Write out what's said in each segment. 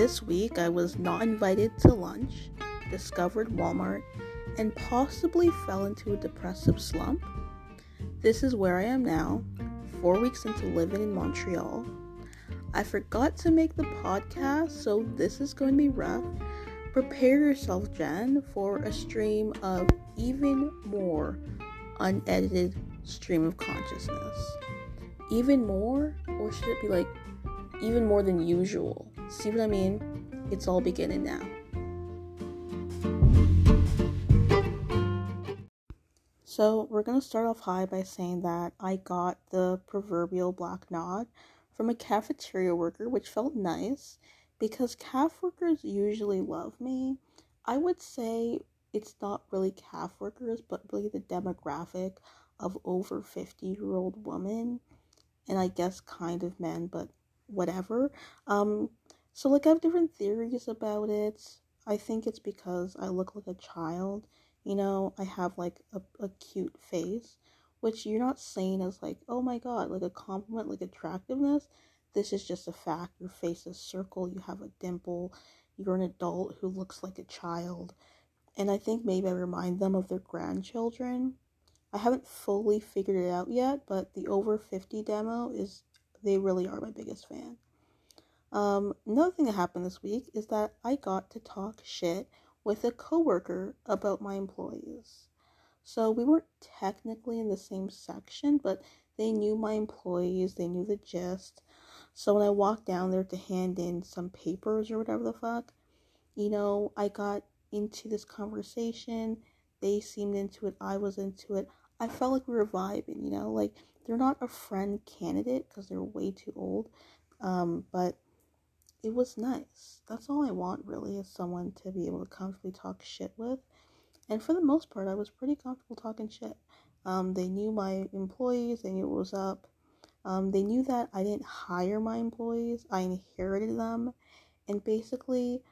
This week I was not invited to lunch, discovered Walmart, and possibly fell into a depressive slump. This is where I am now, four weeks into living in Montreal. I forgot to make the podcast, so this is going to be rough. Prepare yourself, Jen, for a stream of even more unedited stream of consciousness. Even more, or should it be like even more than usual? See what I mean? It's all beginning now. So, we're going to start off high by saying that I got the proverbial black nod from a cafeteria worker, which felt nice because calf workers usually love me. I would say it's not really calf workers, but really the demographic of over 50 year old women, and I guess kind of men, but whatever. Um, so, like, I have different theories about it. I think it's because I look like a child. You know, I have like a, a cute face, which you're not saying as like, oh my god, like a compliment, like attractiveness. This is just a fact. Your face is circle, you have a dimple, you're an adult who looks like a child. And I think maybe I remind them of their grandchildren. I haven't fully figured it out yet, but the over 50 demo is, they really are my biggest fan. Um, another thing that happened this week is that I got to talk shit with a coworker about my employees. So we weren't technically in the same section, but they knew my employees, they knew the gist. So when I walked down there to hand in some papers or whatever the fuck, you know, I got into this conversation. They seemed into it, I was into it. I felt like we were vibing, you know, like they're not a friend candidate because they're way too old. Um, but it was nice. That's all I want really is someone to be able to comfortably talk shit with. And for the most part, I was pretty comfortable talking shit. Um, they knew my employees, they knew what was up. Um, they knew that I didn't hire my employees, I inherited them. And basically,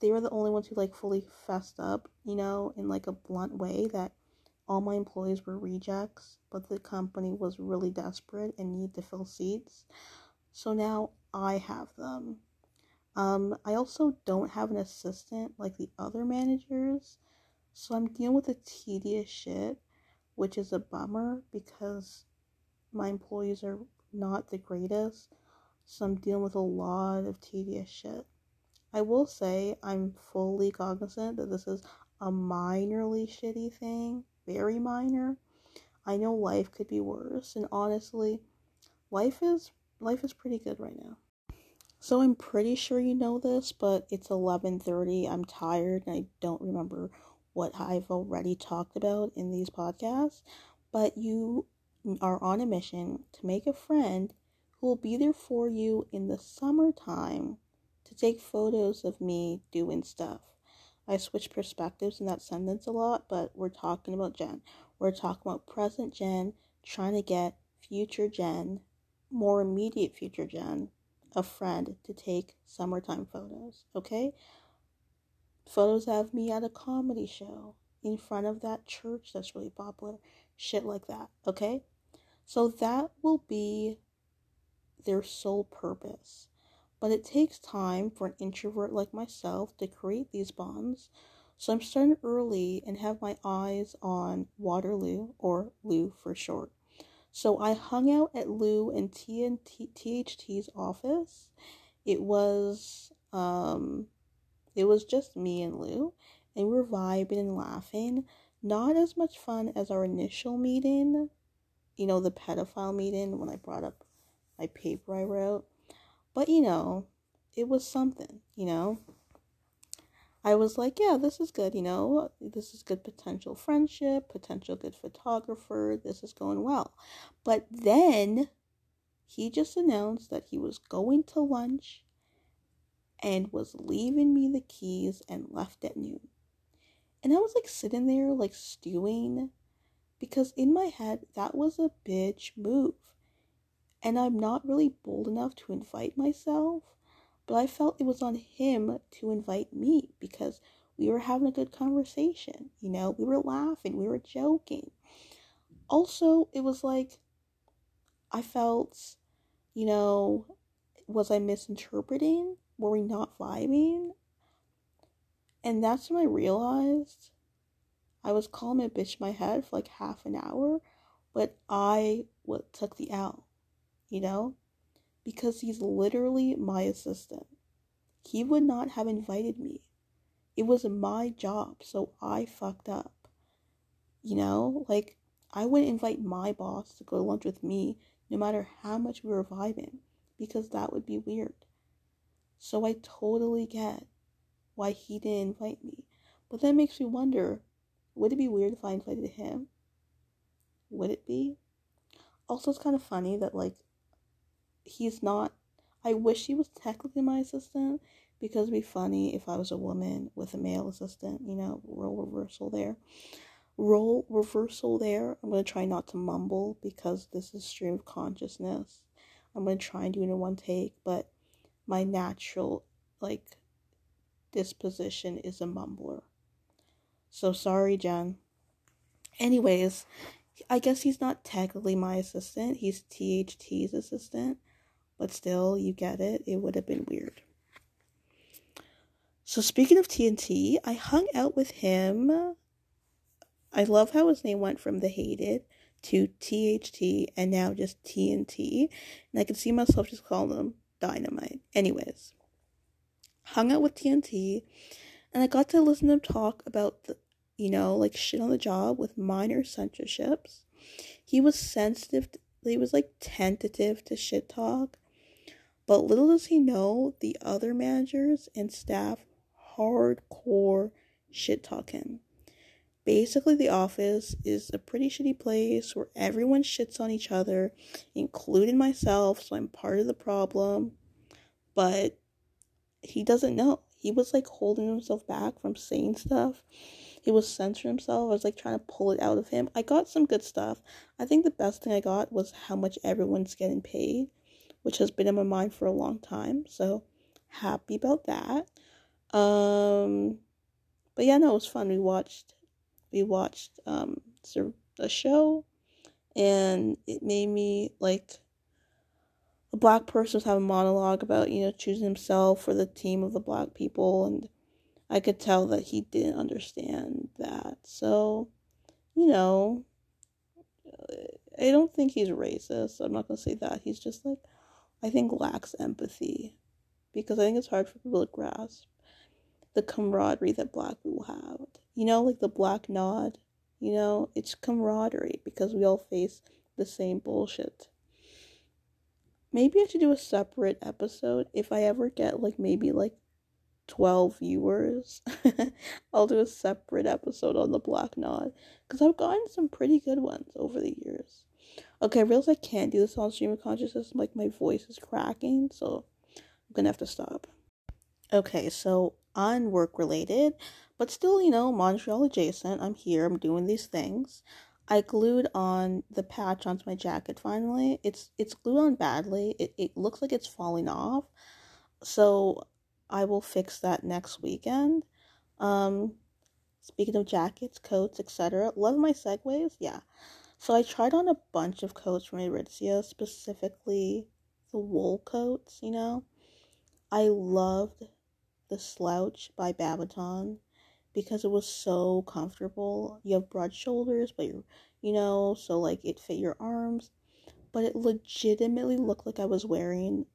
they were the only ones who like fully fessed up, you know, in like a blunt way that all my employees were rejects, but the company was really desperate and needed to fill seats. So now I have them. Um, I also don't have an assistant like the other managers, so I'm dealing with a tedious shit, which is a bummer because my employees are not the greatest, so I'm dealing with a lot of tedious shit. I will say I'm fully cognizant that this is a minorly shitty thing, very minor. I know life could be worse, and honestly, life is life is pretty good right now. So I'm pretty sure you know this, but it's 11:30. I'm tired and I don't remember what I've already talked about in these podcasts, but you are on a mission to make a friend who will be there for you in the summertime to take photos of me doing stuff. I switch perspectives in that sentence a lot, but we're talking about Jen. We're talking about present Jen trying to get future Jen, more immediate future Jen, a friend to take summertime photos, okay? Photos of me at a comedy show in front of that church that's really popular, shit like that, okay? So that will be their sole purpose. But it takes time for an introvert like myself to create these bonds. So I'm starting early and have my eyes on Waterloo, or Lou for short. So I hung out at Lou and TNT, THT's office. It was um it was just me and Lou and we were vibing and laughing. Not as much fun as our initial meeting, you know, the pedophile meeting when I brought up my paper I wrote. But you know, it was something, you know. I was like, yeah, this is good, you know, this is good potential friendship, potential good photographer, this is going well. But then he just announced that he was going to lunch and was leaving me the keys and left at noon. And I was like sitting there, like stewing, because in my head, that was a bitch move. And I'm not really bold enough to invite myself but I felt it was on him to invite me because we were having a good conversation. You know, we were laughing, we were joking. Also, it was like I felt, you know, was I misinterpreting? were we not vibing? And that's when I realized I was calling a bitch my head for like half an hour, but I took the L, you know? Because he's literally my assistant. He would not have invited me. It was my job, so I fucked up. You know, like I wouldn't invite my boss to go to lunch with me no matter how much we were vibing because that would be weird. So I totally get why he didn't invite me. But that makes me wonder would it be weird if I invited him? Would it be? Also, it's kind of funny that, like, he's not. I wish he was technically my assistant because it'd be funny if I was a woman with a male assistant, you know, role reversal there. Role reversal there. I'm going to try not to mumble because this is stream of consciousness. I'm going to try and do it in one take, but my natural, like, disposition is a mumbler. So sorry, Jen. Anyways, I guess he's not technically my assistant. He's THT's assistant. But still, you get it. It would have been weird. So speaking of TNT, I hung out with him. I love how his name went from the hated to THT and now just TNT. And I can see myself just calling him dynamite. Anyways, hung out with TNT and I got to listen to him talk about the, you know, like shit on the job with minor censorships. He was sensitive, to, he was like tentative to shit talk. But little does he know, the other managers and staff hardcore shit talk him. Basically, the office is a pretty shitty place where everyone shits on each other, including myself, so I'm part of the problem. But he doesn't know he was like holding himself back from saying stuff. He was censoring himself. I was like trying to pull it out of him. I got some good stuff. I think the best thing I got was how much everyone's getting paid, which has been in my mind for a long time. So happy about that. Um, but yeah, no, it was fun. We watched, we watched um a show, and it made me like a black person was having a monologue about, you know, choosing himself for the team of the black people and I could tell that he didn't understand that. So, you know, I don't think he's racist. I'm not to say that. He's just like, I think lacks empathy because I think it's hard for people to grasp the camaraderie that black people have. You know, like the black nod, you know, it's camaraderie because we all face the same bullshit maybe I should do a separate episode if I ever get like maybe like 12 viewers. I'll do a separate episode on the Black Nod because I've gotten some pretty good ones over the years. Okay, I realize I can't do this on stream of consciousness. Like my voice is cracking, so I'm gonna have to stop. Okay, so on work related, but still, you know, Montreal adjacent. I'm here. I'm doing these things. I glued on the patch onto my jacket finally. It's it's glued on badly. It it looks like it's falling off. So I will fix that next weekend. Um speaking of jackets, coats, etc. Love my segues. Yeah. So I tried on a bunch of coats from Aritzia, specifically the wool coats, you know. I loved the slouch by Babaton because it was so comfortable. You have broad shoulders, but you're, you know, so like it fit your arms. But it legitimately looked like I was wearing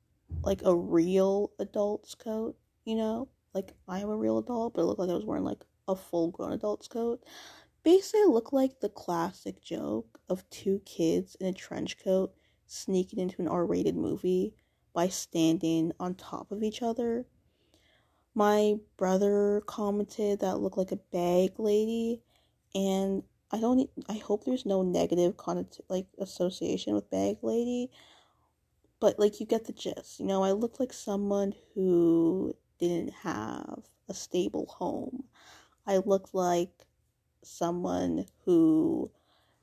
like a real adult's coat, you know? Like I am a real adult, but it looked like I was wearing like a full grown adult's coat. Basically, looked like the classic joke of two kids in a trench coat sneaking into an R rated movie by standing on top of each other. My brother commented that looked like a bag lady and I don't I hope there's no negative connot like association with bag lady but like you get the gist. You know I look like someone who didn't have a stable home. I looked like someone who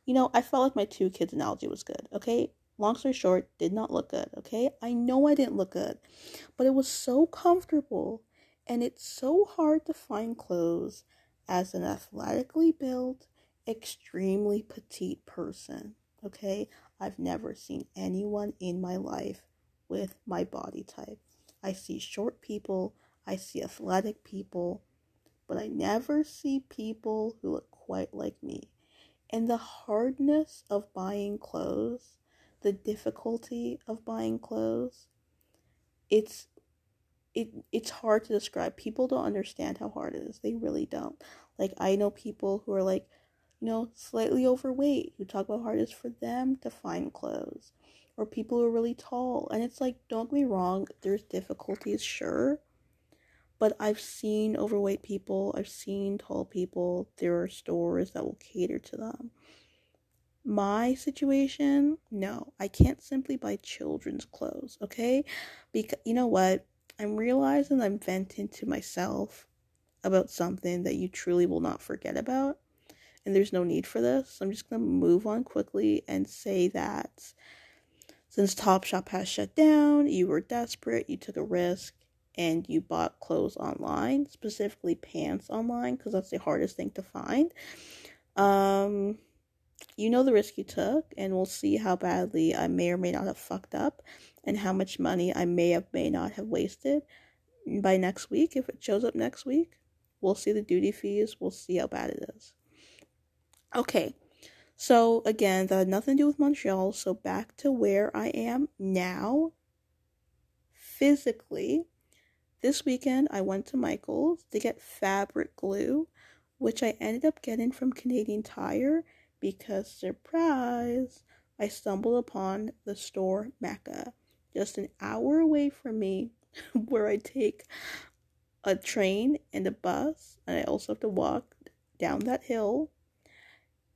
you know I felt like my two kids analogy was good okay long story short did not look good okay I know I didn't look good but it was so comfortable and it's so hard to find clothes as an athletically built, extremely petite person. Okay, I've never seen anyone in my life with my body type. I see short people, I see athletic people, but I never see people who look quite like me. And the hardness of buying clothes, the difficulty of buying clothes, it's it it's hard to describe. People don't understand how hard it is. They really don't. Like I know people who are like, you know, slightly overweight who talk about how hard it is for them to find clothes. Or people who are really tall. And it's like, don't get me wrong, there's difficulties, sure. But I've seen overweight people, I've seen tall people. There are stores that will cater to them. My situation, no, I can't simply buy children's clothes, okay? Because you know what? I'm realizing I'm venting to myself about something that you truly will not forget about. And there's no need for this. I'm just going to move on quickly and say that since Topshop has shut down, you were desperate, you took a risk, and you bought clothes online, specifically pants online, because that's the hardest thing to find. Um, you know the risk you took, and we'll see how badly I may or may not have fucked up and how much money I may have may not have wasted by next week if it shows up next week. We'll see the duty fees, we'll see how bad it is. Okay. So again, that had nothing to do with Montreal, so back to where I am now physically. This weekend I went to Michael's to get fabric glue, which I ended up getting from Canadian Tire because surprise, I stumbled upon the store Mecca just an hour away from me where I take a train and a bus, and I also have to walk down that hill.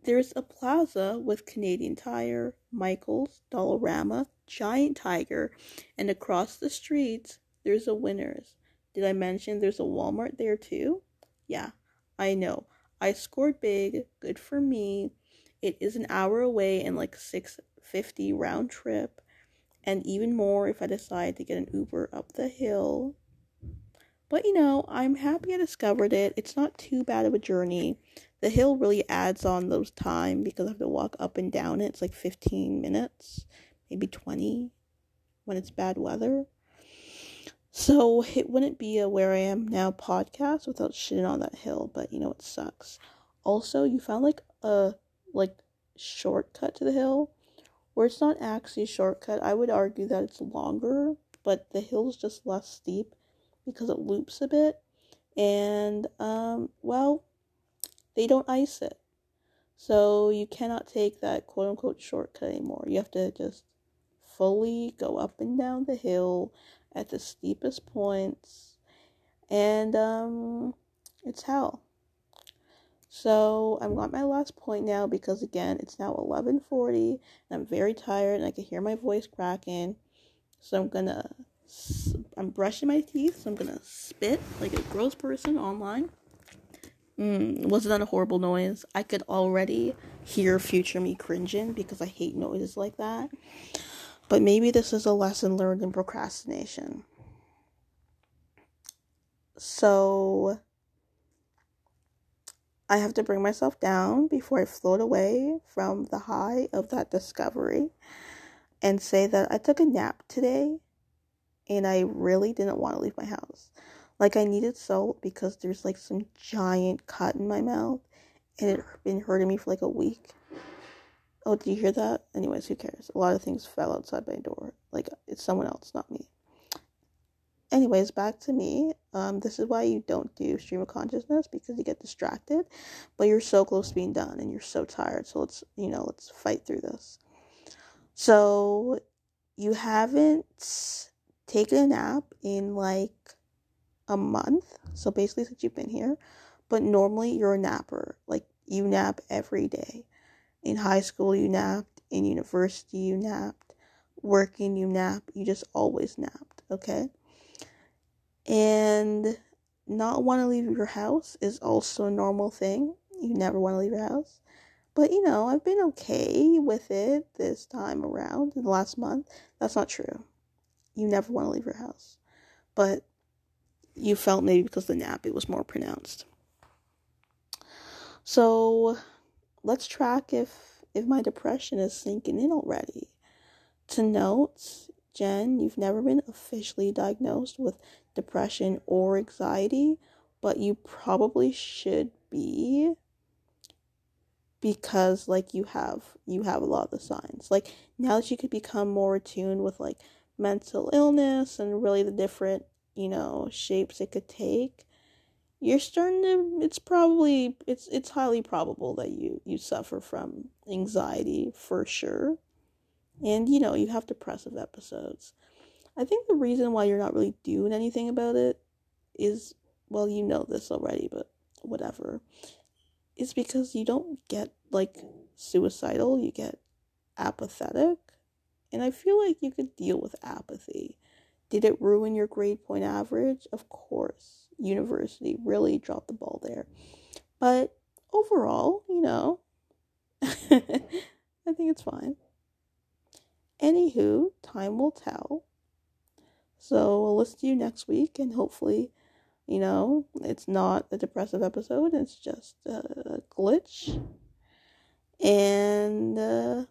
There's a plaza with Canadian Tire, Michaels, Dollarama, Giant Tiger, and across the streets there's a Winners. Did I mention there's a Walmart there too? Yeah, I know. I scored big. Good for me. It is an hour away and like 650 round trip and even more if I decide to get an Uber up the hill. But you know, I'm happy I discovered it. It's not too bad of a journey. The hill really adds on those time because I have to walk up and down it. It's like 15 minutes, maybe 20 when it's bad weather. So it wouldn't be a where I am now podcast without shitting on that hill, but you know it sucks. Also, you found like a like shortcut to the hill where it's not actually a shortcut, I would argue that it's longer, but the hill's just less steep because it loops a bit. And, um, well, they don't ice it. So you cannot take that quote unquote shortcut anymore. You have to just fully go up and down the hill at the steepest points. And, um, it's hell. So I'm at my last point now because again it's now 11:40 and I'm very tired and I can hear my voice cracking. So I'm gonna I'm brushing my teeth, so I'm gonna spit like a gross person online. Mm, was that a horrible noise? I could already hear future me cringing because I hate noises like that. But maybe this is a lesson learned in procrastination. So I have to bring myself down before I float away from the high of that discovery and say that I took a nap today and I really didn't want to leave my house. Like I needed salt because there's like some giant cut in my mouth and it been hurting me for like a week. Oh, do you hear that? Anyways, who cares? A lot of things fell outside my door. Like it's someone else, not me anyways, back to me. Um, this is why you don't do stream of consciousness because you get distracted, but you're so close to being done and you're so tired. So let's, you know, let's fight through this. So you haven't taken a nap in like a month. So basically, since you've been here, but normally you're a napper. Like you nap every day. In high school, you napped. In university, you napped. Working, you nap. You just always napped. Okay and not want to leave your house is also a normal thing. You never want to leave your house. But you know, I've been okay with it this time around in the last month. That's not true. You never want to leave your house. But you felt maybe because the nap it was more pronounced. So let's track if if my depression is sinking in already. To note, Jen, you've never been officially diagnosed with depression or anxiety, but you probably should be because like you have you have a lot of the signs. Like now that you could become more attuned with like mental illness and really the different, you know, shapes it could take, you're starting to it's probably it's it's highly probable that you you suffer from anxiety for sure. And you know, you have depressive episodes. I think the reason why you're not really doing anything about it is well, you know this already, but whatever is because you don't get like suicidal, you get apathetic. And I feel like you could deal with apathy. Did it ruin your grade point average? Of course. University really dropped the ball there. But overall, you know, I think it's fine. Anywho, time will tell. So we'll listen to you next week and hopefully you know, it's not a depressive episode, it's just a glitch. And uh,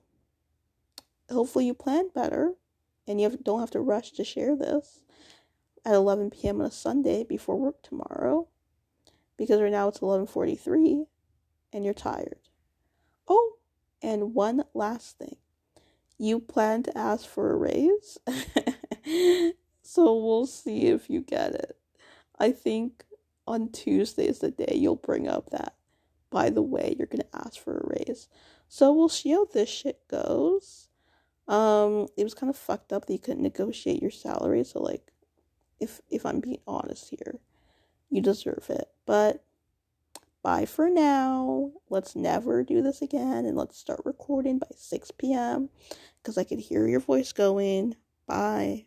hopefully, you plan better and you don't have to rush to share this at 11 p.m. on a Sunday before work tomorrow because right now it's 11:43 and you're tired. Oh, and one last thing. You plan to ask for a raise? so we'll see if you get it. I think on Tuesday is the day you'll bring up that, by the way, you're gonna ask for a raise. So we'll see how this shit goes. Um, it was kind of fucked up that you couldn't negotiate your salary. So like, if if I'm being honest here, you deserve it. But bye for now. Let's never do this again, and let's start recording by 6 p.m. because I could hear your voice going. Bye.